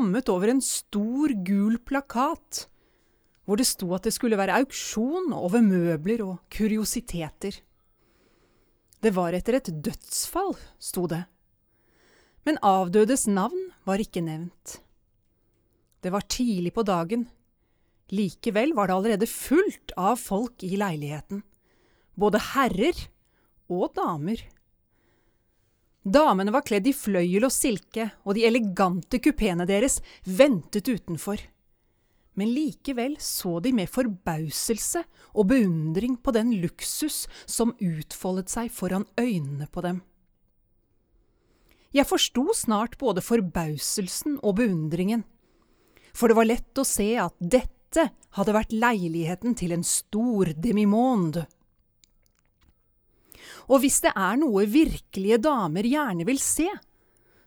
Kommet over en stor, gul plakat hvor det sto at det skulle være auksjon over møbler og kuriositeter. Det var etter et dødsfall, sto det, men avdødes navn var ikke nevnt. Det var tidlig på dagen, likevel var det allerede fullt av folk i leiligheten, både herrer og damer. Damene var kledd i fløyel og silke, og de elegante kupeene deres ventet utenfor. Men likevel så de med forbauselse og beundring på den luksus som utfoldet seg foran øynene på dem. Jeg forsto snart både forbauselsen og beundringen, for det var lett å se at dette hadde vært leiligheten til en stor demimonde. Og hvis det er noe virkelige damer gjerne vil se,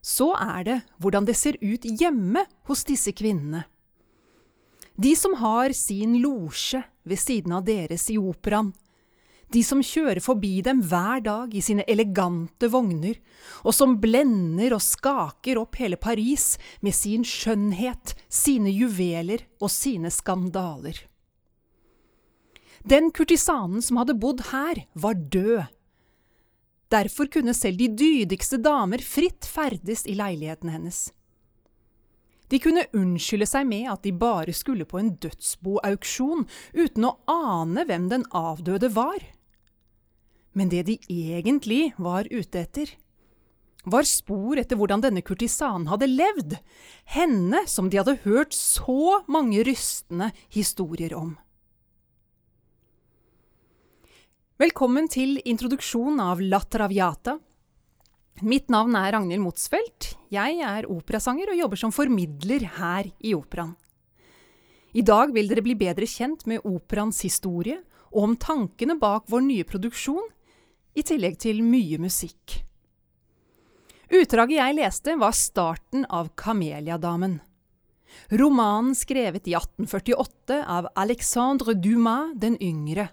så er det hvordan det ser ut hjemme hos disse kvinnene. De som har sin losje ved siden av deres i operaen, de som kjører forbi dem hver dag i sine elegante vogner, og som blender og skaker opp hele Paris med sin skjønnhet, sine juveler og sine skandaler. Den kurtisanen som hadde bodd her, var død Derfor kunne selv de dydigste damer fritt ferdes i leiligheten hennes. De kunne unnskylde seg med at de bare skulle på en dødsboauksjon, uten å ane hvem den avdøde var. Men det de egentlig var ute etter, var spor etter hvordan denne kurtisanen hadde levd, henne som de hadde hørt så mange rystende historier om. Velkommen til introduksjon av La Traviata. Mitt navn er Ragnhild Motsfeldt. Jeg er operasanger og jobber som formidler her i operaen. I dag vil dere bli bedre kjent med operaens historie og om tankene bak vår nye produksjon, i tillegg til mye musikk. Utdraget jeg leste, var starten av Kameliadamen. Romanen skrevet i 1848 av Alexandre Dumas den yngre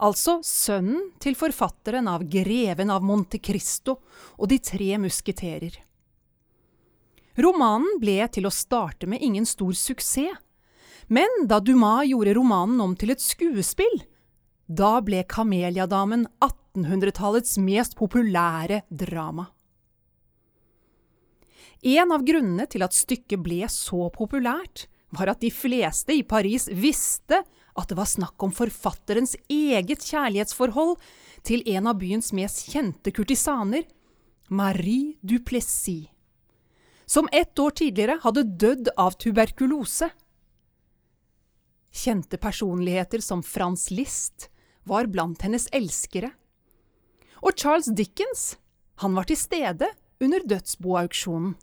altså sønnen til forfatteren av Greven av Monte Cristo og De tre musketerer. Romanen ble til å starte med ingen stor suksess, men da Dumas gjorde romanen om til et skuespill, da ble Kameliadamen 1800-tallets mest populære drama. En av grunnene til at stykket ble så populært, var at de fleste i Paris visste at det var snakk om forfatterens eget kjærlighetsforhold til en av byens mest kjente kurtisaner, Marie Duplessis, som ett år tidligere hadde dødd av tuberkulose. Kjente personligheter som Frans List var blant hennes elskere. Og Charles Dickens, han var til stede under dødsboauksjonen.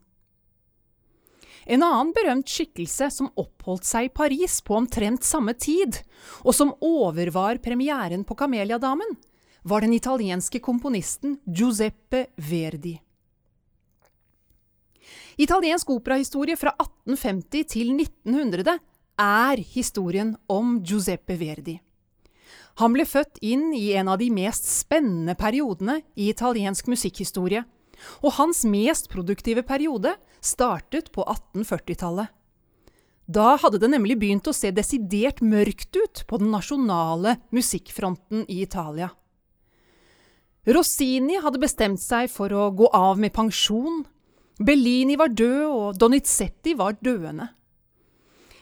En annen berømt skikkelse som oppholdt seg i Paris på omtrent samme tid, og som overvar premieren på Kameliadamen, var den italienske komponisten Giuseppe Verdi. Italiensk operahistorie fra 1850 til 1900 er historien om Giuseppe Verdi. Han ble født inn i en av de mest spennende periodene i italiensk musikkhistorie og hans mest produktive periode startet på 1840-tallet. Da hadde det nemlig begynt å se desidert mørkt ut på den nasjonale musikkfronten i Italia. Rossini hadde bestemt seg for å gå av med pensjon, Bellini var død, og Donizetti var døende.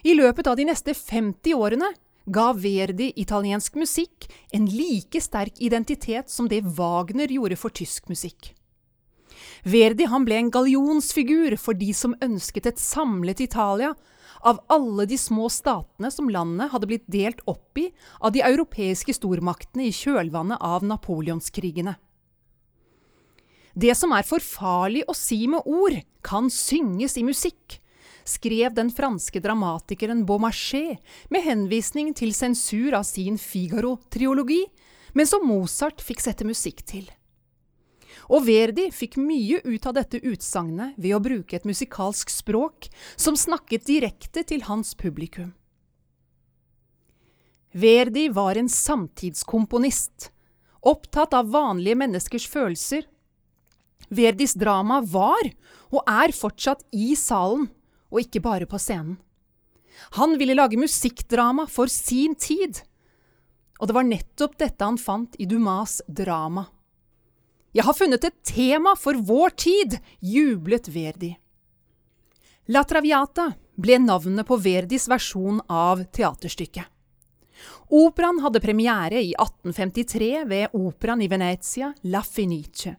I løpet av de neste 50 årene ga Verdi italiensk musikk en like sterk identitet som det Wagner gjorde for tysk musikk. Verdi han ble en gallionsfigur for de som ønsket et samlet Italia, av alle de små statene som landet hadde blitt delt opp i av de europeiske stormaktene i kjølvannet av napoleonskrigene. Det som er for farlig å si med ord, kan synges i musikk, skrev den franske dramatikeren Beaumarchais med henvisning til sensur av sin Figaro-triologi, men som Mozart fikk sette musikk til. Og Verdi fikk mye ut av dette utsagnet ved å bruke et musikalsk språk som snakket direkte til hans publikum. Verdi var en samtidskomponist, opptatt av vanlige menneskers følelser. Verdis drama var, og er fortsatt, i salen, og ikke bare på scenen. Han ville lage musikkdrama for sin tid, og det var nettopp dette han fant i Dumas drama. Jeg har funnet et tema for vår tid, jublet Verdi. La Traviata ble navnet på Verdis versjon av teaterstykket. Operaen hadde premiere i 1853 ved operaen i Venezia, La Finice.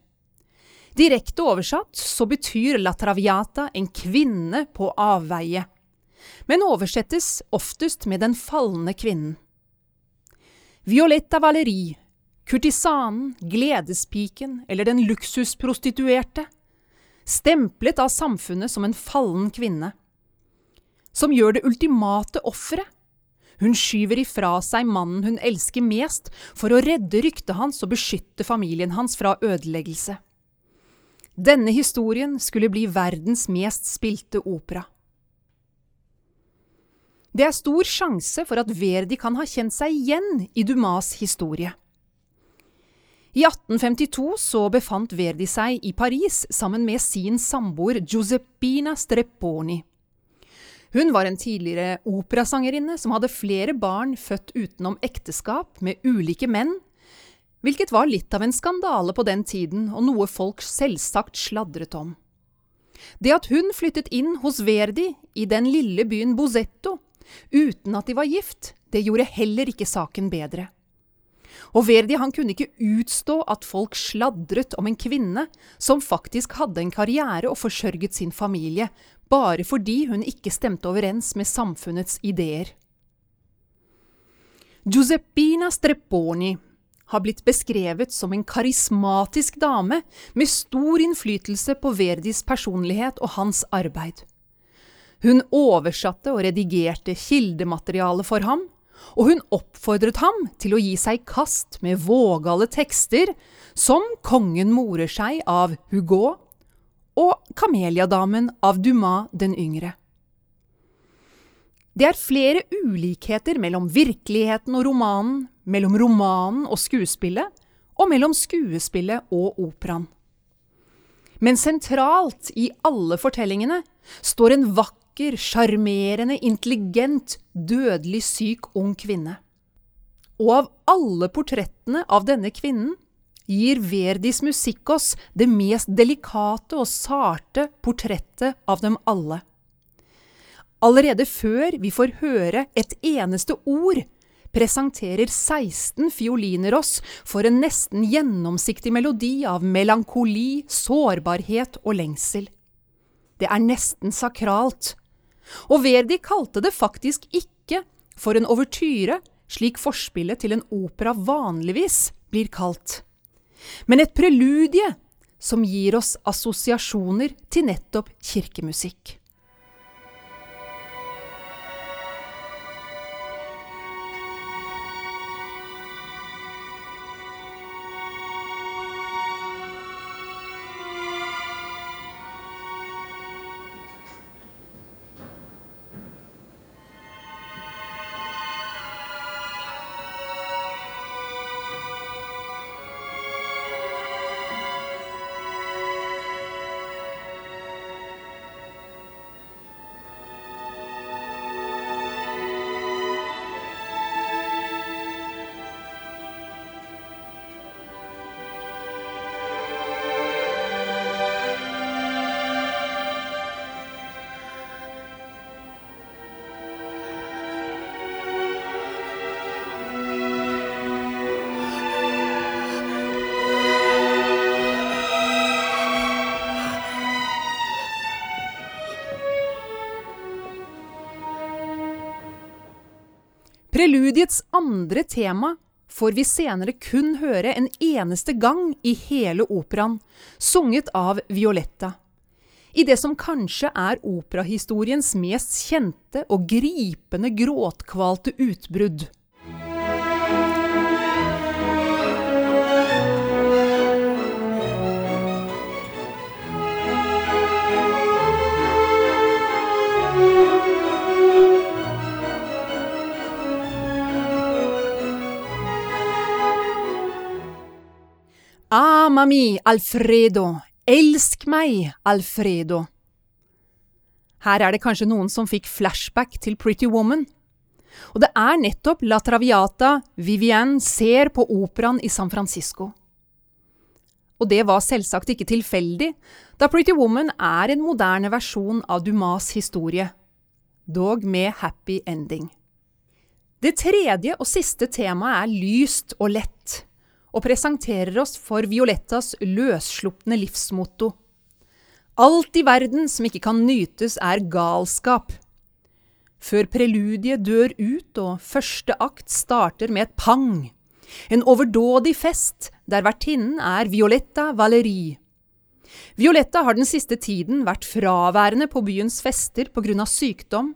Direkte oversatt så betyr La Traviata en kvinne på avveie, men oversettes oftest med den falne kvinnen. Violetta Valeri, kurtisanen, gledespiken eller den luksusprostituerte, stemplet av samfunnet som en fallen kvinne, som gjør det ultimate offeret. Hun skyver ifra seg mannen hun elsker mest, for å redde ryktet hans og beskytte familien hans fra ødeleggelse. Denne historien skulle bli verdens mest spilte opera. Det er stor sjanse for at Verdi kan ha kjent seg igjen i Dumas historie. I 1852 så befant Verdi seg i Paris sammen med sin samboer Giuseppina Strepponi. Hun var en tidligere operasangerinne som hadde flere barn født utenom ekteskap med ulike menn, hvilket var litt av en skandale på den tiden og noe folk selvsagt sladret om. Det at hun flyttet inn hos Verdi i den lille byen Bozetto uten at de var gift, det gjorde heller ikke saken bedre. Og Verdi han kunne ikke utstå at folk sladret om en kvinne som faktisk hadde en karriere og forsørget sin familie, bare fordi hun ikke stemte overens med samfunnets ideer. Giuseppina Strepponi har blitt beskrevet som en karismatisk dame med stor innflytelse på Verdis personlighet og hans arbeid. Hun oversatte og redigerte kildemateriale for ham, og hun oppfordret ham til å gi seg i kast med vågale tekster som Kongen morer seg av Hugo og Kameliadamen av Dumas den yngre. Det er flere ulikheter mellom virkeligheten og romanen, mellom romanen og skuespillet, og mellom skuespillet og operaen. Men sentralt i alle fortellingene står en vakker, sjarmerende, intelligent, dødelig syk ung kvinne. Og av alle portrettene av denne kvinnen gir Verdis musikk oss det mest delikate og sarte portrettet av dem alle. Allerede før vi får høre et eneste ord, presenterer 16 fioliner oss for en nesten gjennomsiktig melodi av melankoli, sårbarhet og lengsel. Det er nesten sakralt. Og Verdi kalte det faktisk ikke for en overtyre, slik forspillet til en opera vanligvis blir kalt men et preludie som gir oss assosiasjoner til nettopp kirkemusikk. Preludiets andre tema får vi senere kun høre en eneste gang i hele operaen, sunget av Violetta. I det som kanskje er operahistoriens mest kjente og gripende gråtkvalte utbrudd. Amami, Alfredo, Elsk meg, Alfredo. Her er det kanskje noen som fikk flashback til Pretty Woman. Og det er nettopp La Traviata Vivienne ser på operaen i San Francisco. Og det var selvsagt ikke tilfeldig, da Pretty Woman er en moderne versjon av Dumas historie, dog med happy ending. Det tredje og siste temaet er lyst og lett, og presenterer oss for Violettas løsslupne livsmotto. Alt i verden som ikke kan nytes, er galskap. Før preludiet dør ut og første akt starter med et pang. En overdådig fest der vertinnen er Violetta Valerie. Violetta har den siste tiden vært fraværende på byens fester av sykdom,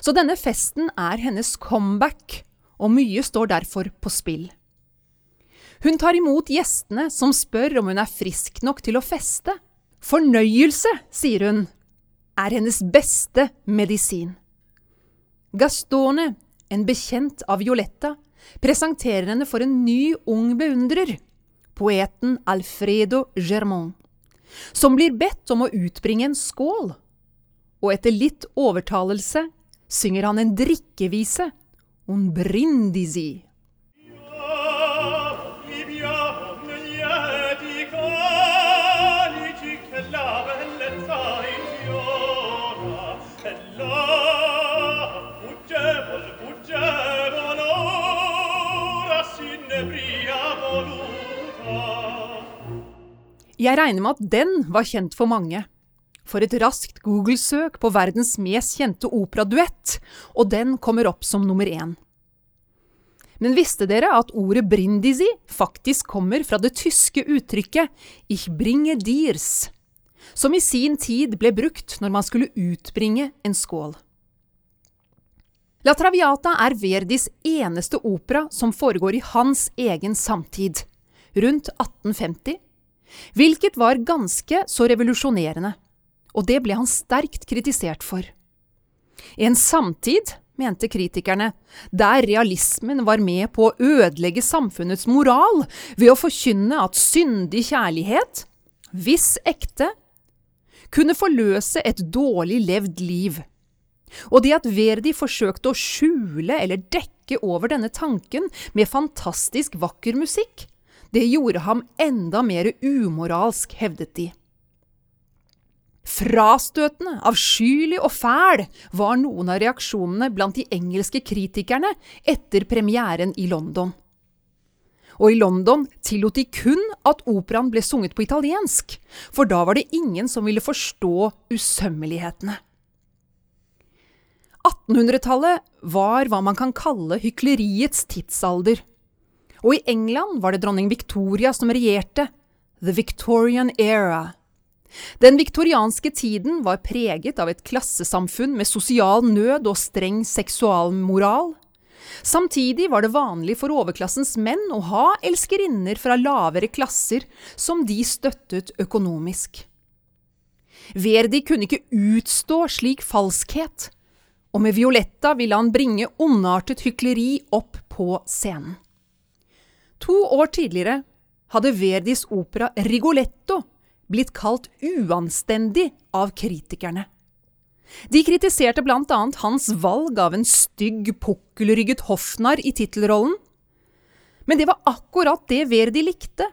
så denne festen er hennes comeback, og mye står derfor på spill. Hun tar imot gjestene som spør om hun er frisk nok til å feste. Fornøyelse, sier hun, er hennes beste medisin. Gastone, en bekjent av Violetta, presenterer henne for en ny ung beundrer, poeten Alfredo Germont, som blir bedt om å utbringe en skål, og etter litt overtalelse synger han en drikkevise, un brindisi. Jeg regner med at den var kjent for mange. For et raskt Google-søk på verdens mest kjente operaduett, og den kommer opp som nummer én. Men visste dere at ordet brindisi faktisk kommer fra det tyske uttrykket ich bringe dirs, som i sin tid ble brukt når man skulle utbringe en skål? La Traviata er Verdis eneste opera som foregår i hans egen samtid, rundt 1850 hvilket var ganske så revolusjonerende, og det ble han sterkt kritisert for. I En samtid, mente kritikerne, der realismen var med på å ødelegge samfunnets moral ved å forkynne at syndig kjærlighet, hvis ekte, kunne forløse et dårlig levd liv. Og det at Verdi forsøkte å skjule eller dekke over denne tanken med fantastisk vakker musikk, det gjorde ham enda mer umoralsk, hevdet de. Frastøtende, avskyelig og fæl var noen av reaksjonene blant de engelske kritikerne etter premieren i London. Og i London tillot de kun at operaen ble sunget på italiensk, for da var det ingen som ville forstå usømmelighetene. 1800-tallet var hva man kan kalle hykleriets tidsalder. Og i England var det dronning Victoria som regjerte, the Victorian era. Den viktorianske tiden var preget av et klassesamfunn med sosial nød og streng seksualmoral. Samtidig var det vanlig for overklassens menn å ha elskerinner fra lavere klasser som de støttet økonomisk. Verdi kunne ikke utstå slik falskhet, og med Violetta ville han bringe ondartet hykleri opp på scenen. To år tidligere hadde Verdis opera Rigoletto blitt kalt uanstendig av kritikerne. De kritiserte blant annet hans valg av en stygg, pukkelrygget hoffnarr i tittelrollen. Men det var akkurat det Verdi likte,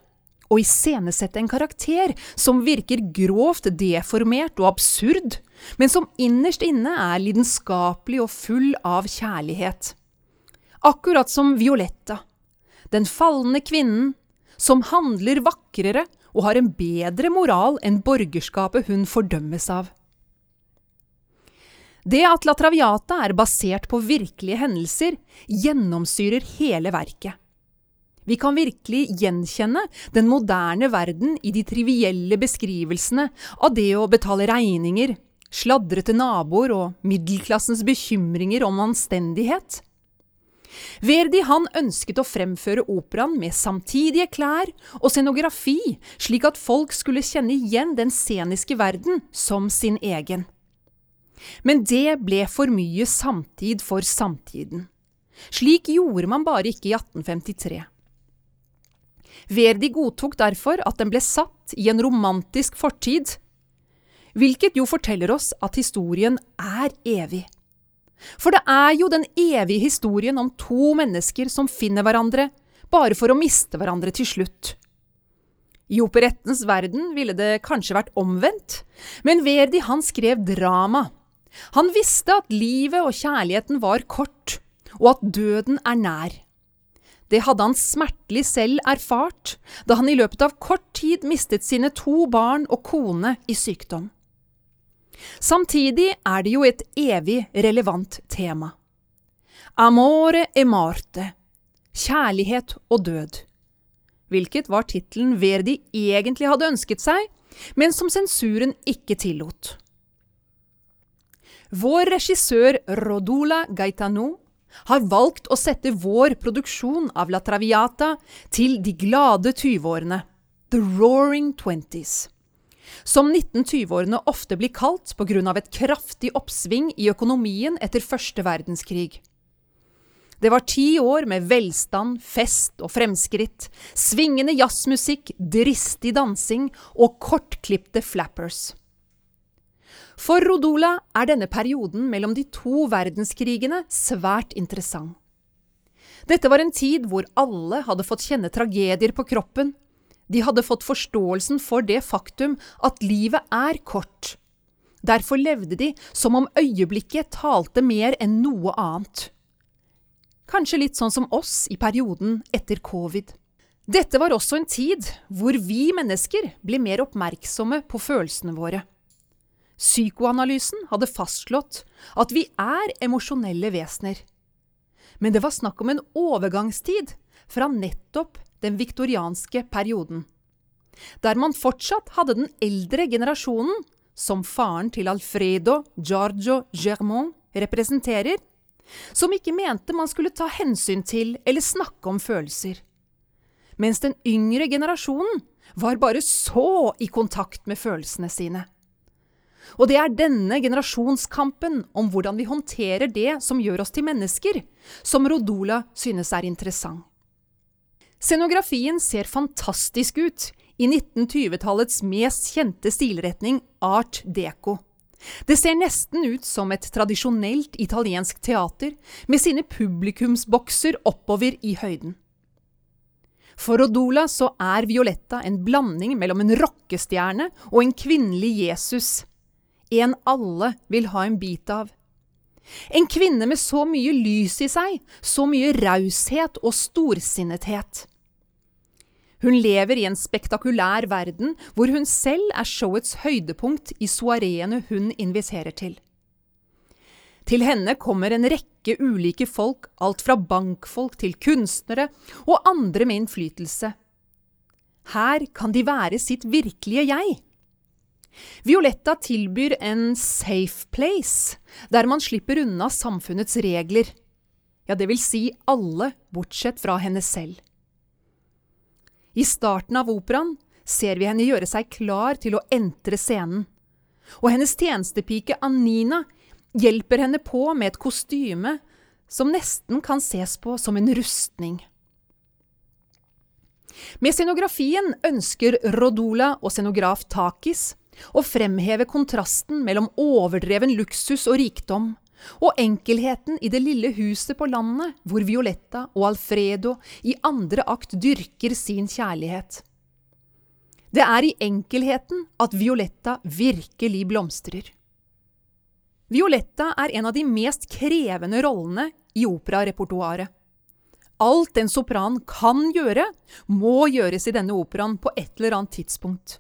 å iscenesette en karakter som virker grovt deformert og absurd, men som innerst inne er lidenskapelig og full av kjærlighet. Akkurat som Violetta den falne kvinnen, som handler vakrere og har en bedre moral enn borgerskapet hun fordømmes av. Det at La Traviata er basert på virkelige hendelser, gjennomsyrer hele verket. Vi kan virkelig gjenkjenne den moderne verden i de trivielle beskrivelsene av det å betale regninger, sladrete naboer og middelklassens bekymringer om anstendighet. Verdi han ønsket å fremføre operaen med samtidige klær og scenografi, slik at folk skulle kjenne igjen den sceniske verden som sin egen. Men det ble for mye samtid for samtiden. Slik gjorde man bare ikke i 1853. Verdi godtok derfor at den ble satt i en romantisk fortid, hvilket jo forteller oss at historien er evig. For det er jo den evige historien om to mennesker som finner hverandre, bare for å miste hverandre til slutt. I operettens verden ville det kanskje vært omvendt, men Verdi han skrev drama. Han visste at livet og kjærligheten var kort, og at døden er nær. Det hadde han smertelig selv erfart, da han i løpet av kort tid mistet sine to barn og kone i sykdom. Samtidig er det jo et evig relevant tema. Amore e marte kjærlighet og død, hvilket var tittelen Verdi egentlig hadde ønsket seg, men som sensuren ikke tillot. Vår regissør Rodula Gaetano har valgt å sette vår produksjon av La Traviata til de glade tyveårene, The Roaring Twenties som 1920-årene ofte blir kalt av et kraftig oppsving i økonomien etter første verdenskrig. Det var ti år med velstand, fest og fremskritt, svingende jazzmusikk, dristig dansing og kortklipte flappers. For Rodola er denne perioden mellom de to verdenskrigene svært interessant. Dette var en tid hvor alle hadde fått kjenne tragedier på kroppen, de hadde fått forståelsen for det faktum at livet er kort. Derfor levde de som om øyeblikket talte mer enn noe annet. Kanskje litt sånn som oss i perioden etter covid. Dette var også en tid hvor vi mennesker ble mer oppmerksomme på følelsene våre. Psykoanalysen hadde fastslått at vi er emosjonelle vesener. Men det var snakk om en overgangstid fra nettopp den viktorianske perioden, der man fortsatt hadde den eldre generasjonen, som faren til Alfredo Giorgio Germont representerer, som ikke mente man skulle ta hensyn til eller snakke om følelser. Mens den yngre generasjonen var bare så i kontakt med følelsene sine. Og det er denne generasjonskampen om hvordan vi håndterer det som gjør oss til mennesker, som Rodola synes er interessant. Scenografien ser fantastisk ut i 1920-tallets mest kjente stilretning art deco. Det ser nesten ut som et tradisjonelt italiensk teater med sine publikumsbokser oppover i høyden. For Rodola så er Violetta en blanding mellom en rockestjerne og en kvinnelig Jesus. En alle vil ha en bit av. En kvinne med så mye lys i seg, så mye raushet og storsinnethet. Hun lever i en spektakulær verden hvor hun selv er showets høydepunkt i soareene hun inviterer til. Til henne kommer en rekke ulike folk, alt fra bankfolk til kunstnere og andre med innflytelse. Her kan de være sitt virkelige jeg. Violetta tilbyr en safe place, der man slipper unna samfunnets regler. Ja, det vil si alle, bortsett fra henne selv. I starten av operaen ser vi henne gjøre seg klar til å entre scenen, og hennes tjenestepike Anina hjelper henne på med et kostyme som nesten kan ses på som en rustning. Med scenografien ønsker Rodola og scenograf Takis å fremheve kontrasten mellom overdreven luksus og rikdom, og enkelheten i det lille huset på landet hvor Violetta og Alfredo i andre akt dyrker sin kjærlighet. Det er i enkelheten at Violetta virkelig blomstrer. Violetta er en av de mest krevende rollene i operarepertoaret. Alt en sopran kan gjøre, må gjøres i denne operaen på et eller annet tidspunkt.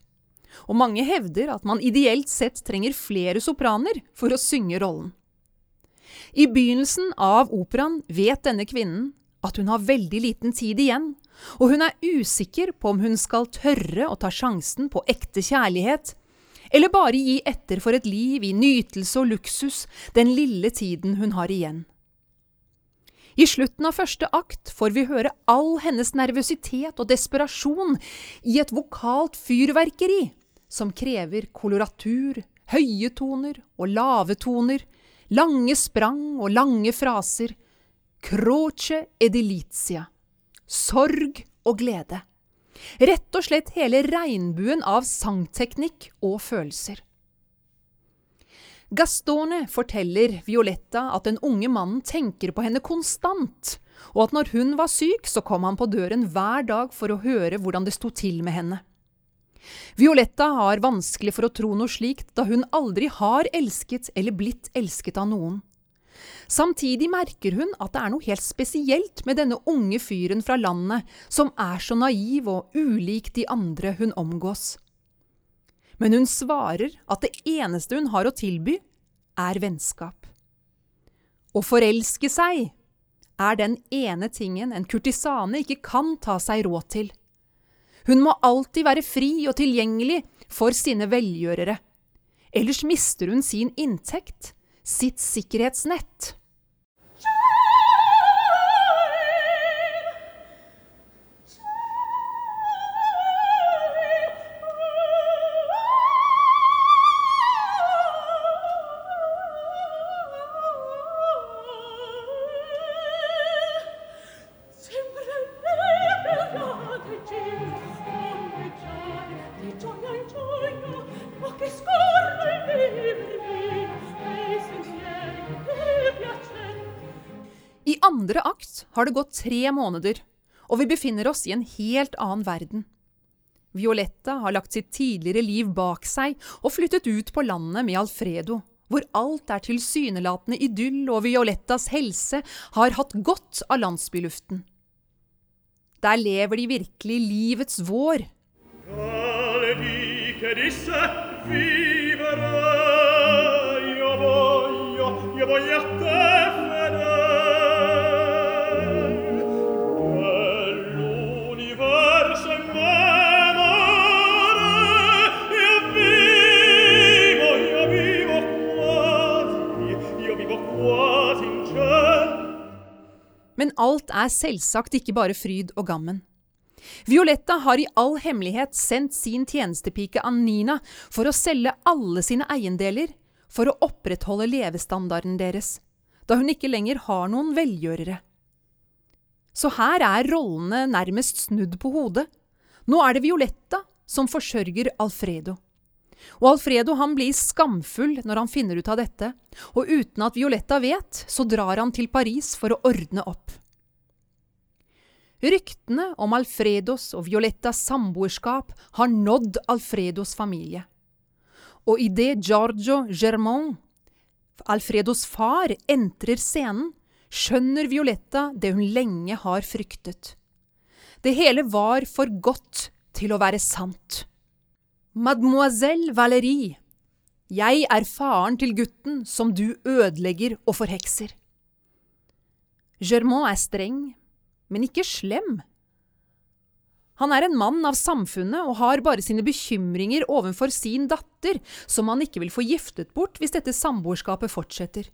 Og mange hevder at man ideelt sett trenger flere sopraner for å synge rollen. I begynnelsen av operaen vet denne kvinnen at hun har veldig liten tid igjen, og hun er usikker på om hun skal tørre å ta sjansen på ekte kjærlighet, eller bare gi etter for et liv i nytelse og luksus den lille tiden hun har igjen. I slutten av første akt får vi høre all hennes nervøsitet og desperasjon i et vokalt fyrverkeri som krever koloratur, høye toner og lave toner, lange sprang og lange fraser, croce edilitia, sorg og glede, Rett og slett hele regnbuen av sangteknikk og følelser. Gastone forteller Violetta at den unge mannen tenker på henne konstant, og at når hun var syk, så kom han på døren hver dag for å høre hvordan det sto til med henne. Violetta har vanskelig for å tro noe slikt, da hun aldri har elsket eller blitt elsket av noen. Samtidig merker hun at det er noe helt spesielt med denne unge fyren fra landet, som er så naiv og ulik de andre hun omgås. Men hun svarer at det eneste hun har å tilby, er vennskap. Å forelske seg er den ene tingen en kurtisane ikke kan ta seg råd til. Hun må alltid være fri og tilgjengelig for sine velgjørere. Ellers mister hun sin inntekt, sitt sikkerhetsnett. Har det gått tre måneder, og vi befinner oss i en helt annen verden. Violetta har lagt sitt tidligere liv bak seg og flyttet ut på landet med Alfredo, hvor alt er tilsynelatende idyll og Violettas helse har hatt godt av landsbyluften. Der lever de virkelig livets vår. Io voglio a te alt er selvsagt ikke bare fryd og gammen. Violetta har i all hemmelighet sendt sin tjenestepike Annina for å selge alle sine eiendeler for å opprettholde levestandarden deres, da hun ikke lenger har noen velgjørere. Så her er rollene nærmest snudd på hodet. Nå er det Violetta som forsørger Alfredo. Og Alfredo han blir skamfull når han finner ut av dette, og uten at Violetta vet, så drar han til Paris for å ordne opp. Ryktene om Alfredos og Violettas samboerskap har nådd Alfredos familie. Og idet Giorgio Germont, Alfredos far, entrer scenen, skjønner Violetta det hun lenge har fryktet. Det hele var for godt til å være sant. Mademoiselle Valérie, jeg er faren til gutten som du ødelegger og forhekser. Germain er streng, men ikke slem. Han er en mann av samfunnet og har bare sine bekymringer overfor sin datter, som han ikke vil få giftet bort hvis dette samboerskapet fortsetter.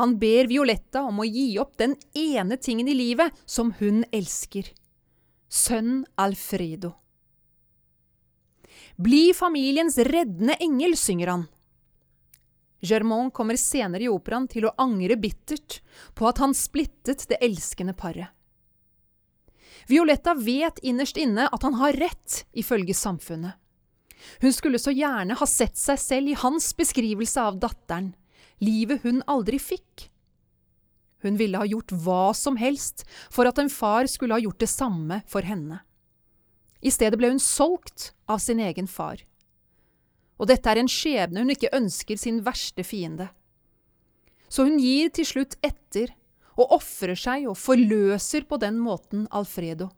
Han ber Violetta om å gi opp den ene tingen i livet som hun elsker. Sønn Alfredo. Bli familiens reddende engel, synger han. Germont kommer senere i operaen til å angre bittert på at han splittet det elskende paret. Violetta vet innerst inne at han har rett, ifølge samfunnet. Hun skulle så gjerne ha sett seg selv i hans beskrivelse av datteren, livet hun aldri fikk. Hun ville ha gjort hva som helst for at en far skulle ha gjort det samme for henne. I stedet ble hun solgt av sin egen far. Og dette er en skjebne hun ikke ønsker sin verste fiende. Så hun gir til slutt etter og ofrer seg og forløser på den måten Alfredo,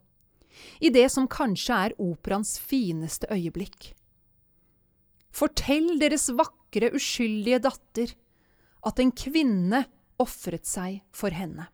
i det som kanskje er operaens fineste øyeblikk. Fortell deres vakre, uskyldige datter at en kvinne ofret seg for henne.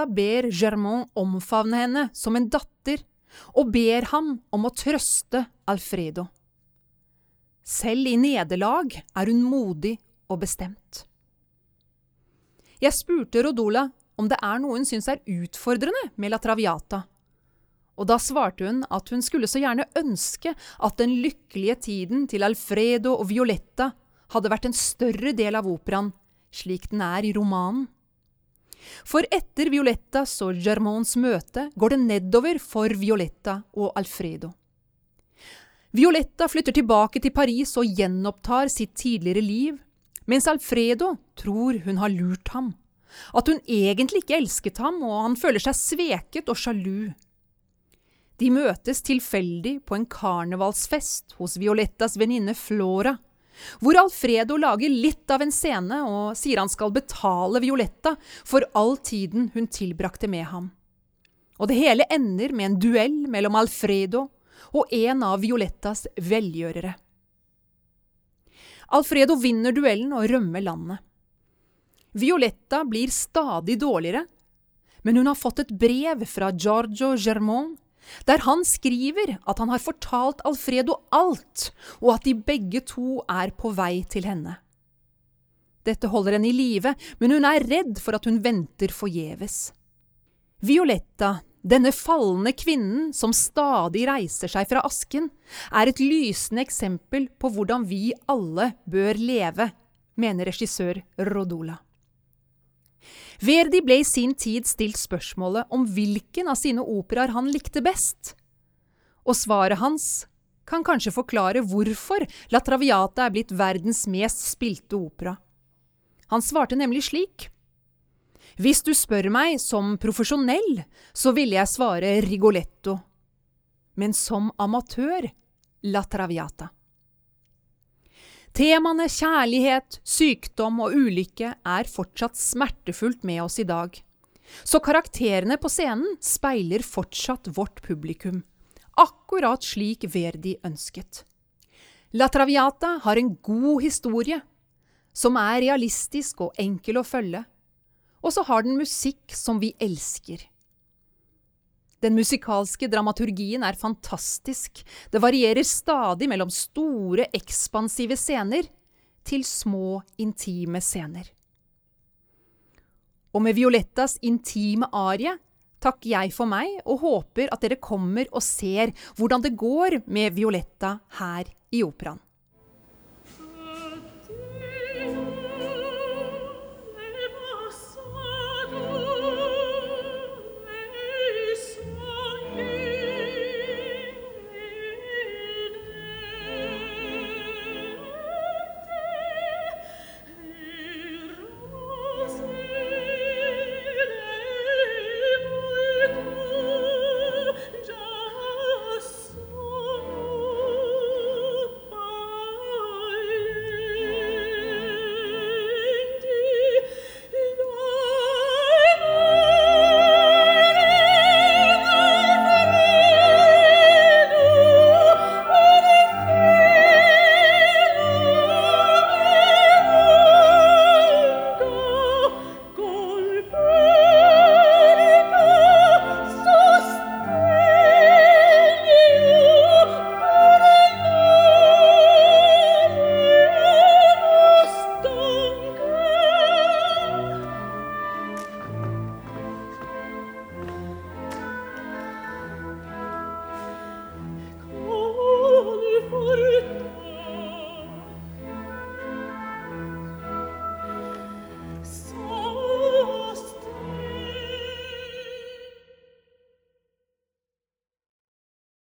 Violetta ber Germain omfavne henne som en datter, og ber ham om å trøste Alfredo. Selv i nederlag er hun modig og bestemt. Jeg spurte Rodola om det er noe hun syns er utfordrende med La Traviata, og da svarte hun at hun skulle så gjerne ønske at den lykkelige tiden til Alfredo og Violetta hadde vært en større del av operaen, slik den er i romanen. For etter Violettas og Germons møte går det nedover for Violetta og Alfredo. Violetta flytter tilbake til Paris og gjenopptar sitt tidligere liv, mens Alfredo tror hun har lurt ham, at hun egentlig ikke elsket ham og han føler seg sveket og sjalu. De møtes tilfeldig på en karnevalsfest hos Violettas venninne Flora, hvor Alfredo lager litt av en scene og sier han skal betale Violetta for all tiden hun tilbrakte med ham. Og det hele ender med en duell mellom Alfredo og en av Violettas velgjørere. Alfredo vinner duellen og rømmer landet. Violetta blir stadig dårligere, men hun har fått et brev fra Giorgio Germont der han skriver at han har fortalt Alfredo alt, og at de begge to er på vei til henne. Dette holder henne i live, men hun er redd for at hun venter forgjeves. Violetta, denne falne kvinnen som stadig reiser seg fra asken, er et lysende eksempel på hvordan vi alle bør leve, mener regissør Rodola. Verdi ble i sin tid stilt spørsmålet om hvilken av sine operaer han likte best. Og svaret hans kan kanskje forklare hvorfor La Traviata er blitt verdens mest spilte opera. Han svarte nemlig slik. Hvis du spør meg som profesjonell, så ville jeg svare Rigoletto. Men som amatør La Traviata. Temaene kjærlighet, sykdom og ulykke er fortsatt smertefullt med oss i dag. Så karakterene på scenen speiler fortsatt vårt publikum, akkurat slik Verdi ønsket. La Traviata har en god historie, som er realistisk og enkel å følge, og så har den musikk som vi elsker. Den musikalske dramaturgien er fantastisk, det varierer stadig mellom store, ekspansive scener til små, intime scener. Og med Violettas intime arie takker jeg for meg og håper at dere kommer og ser hvordan det går med Violetta her i operaen.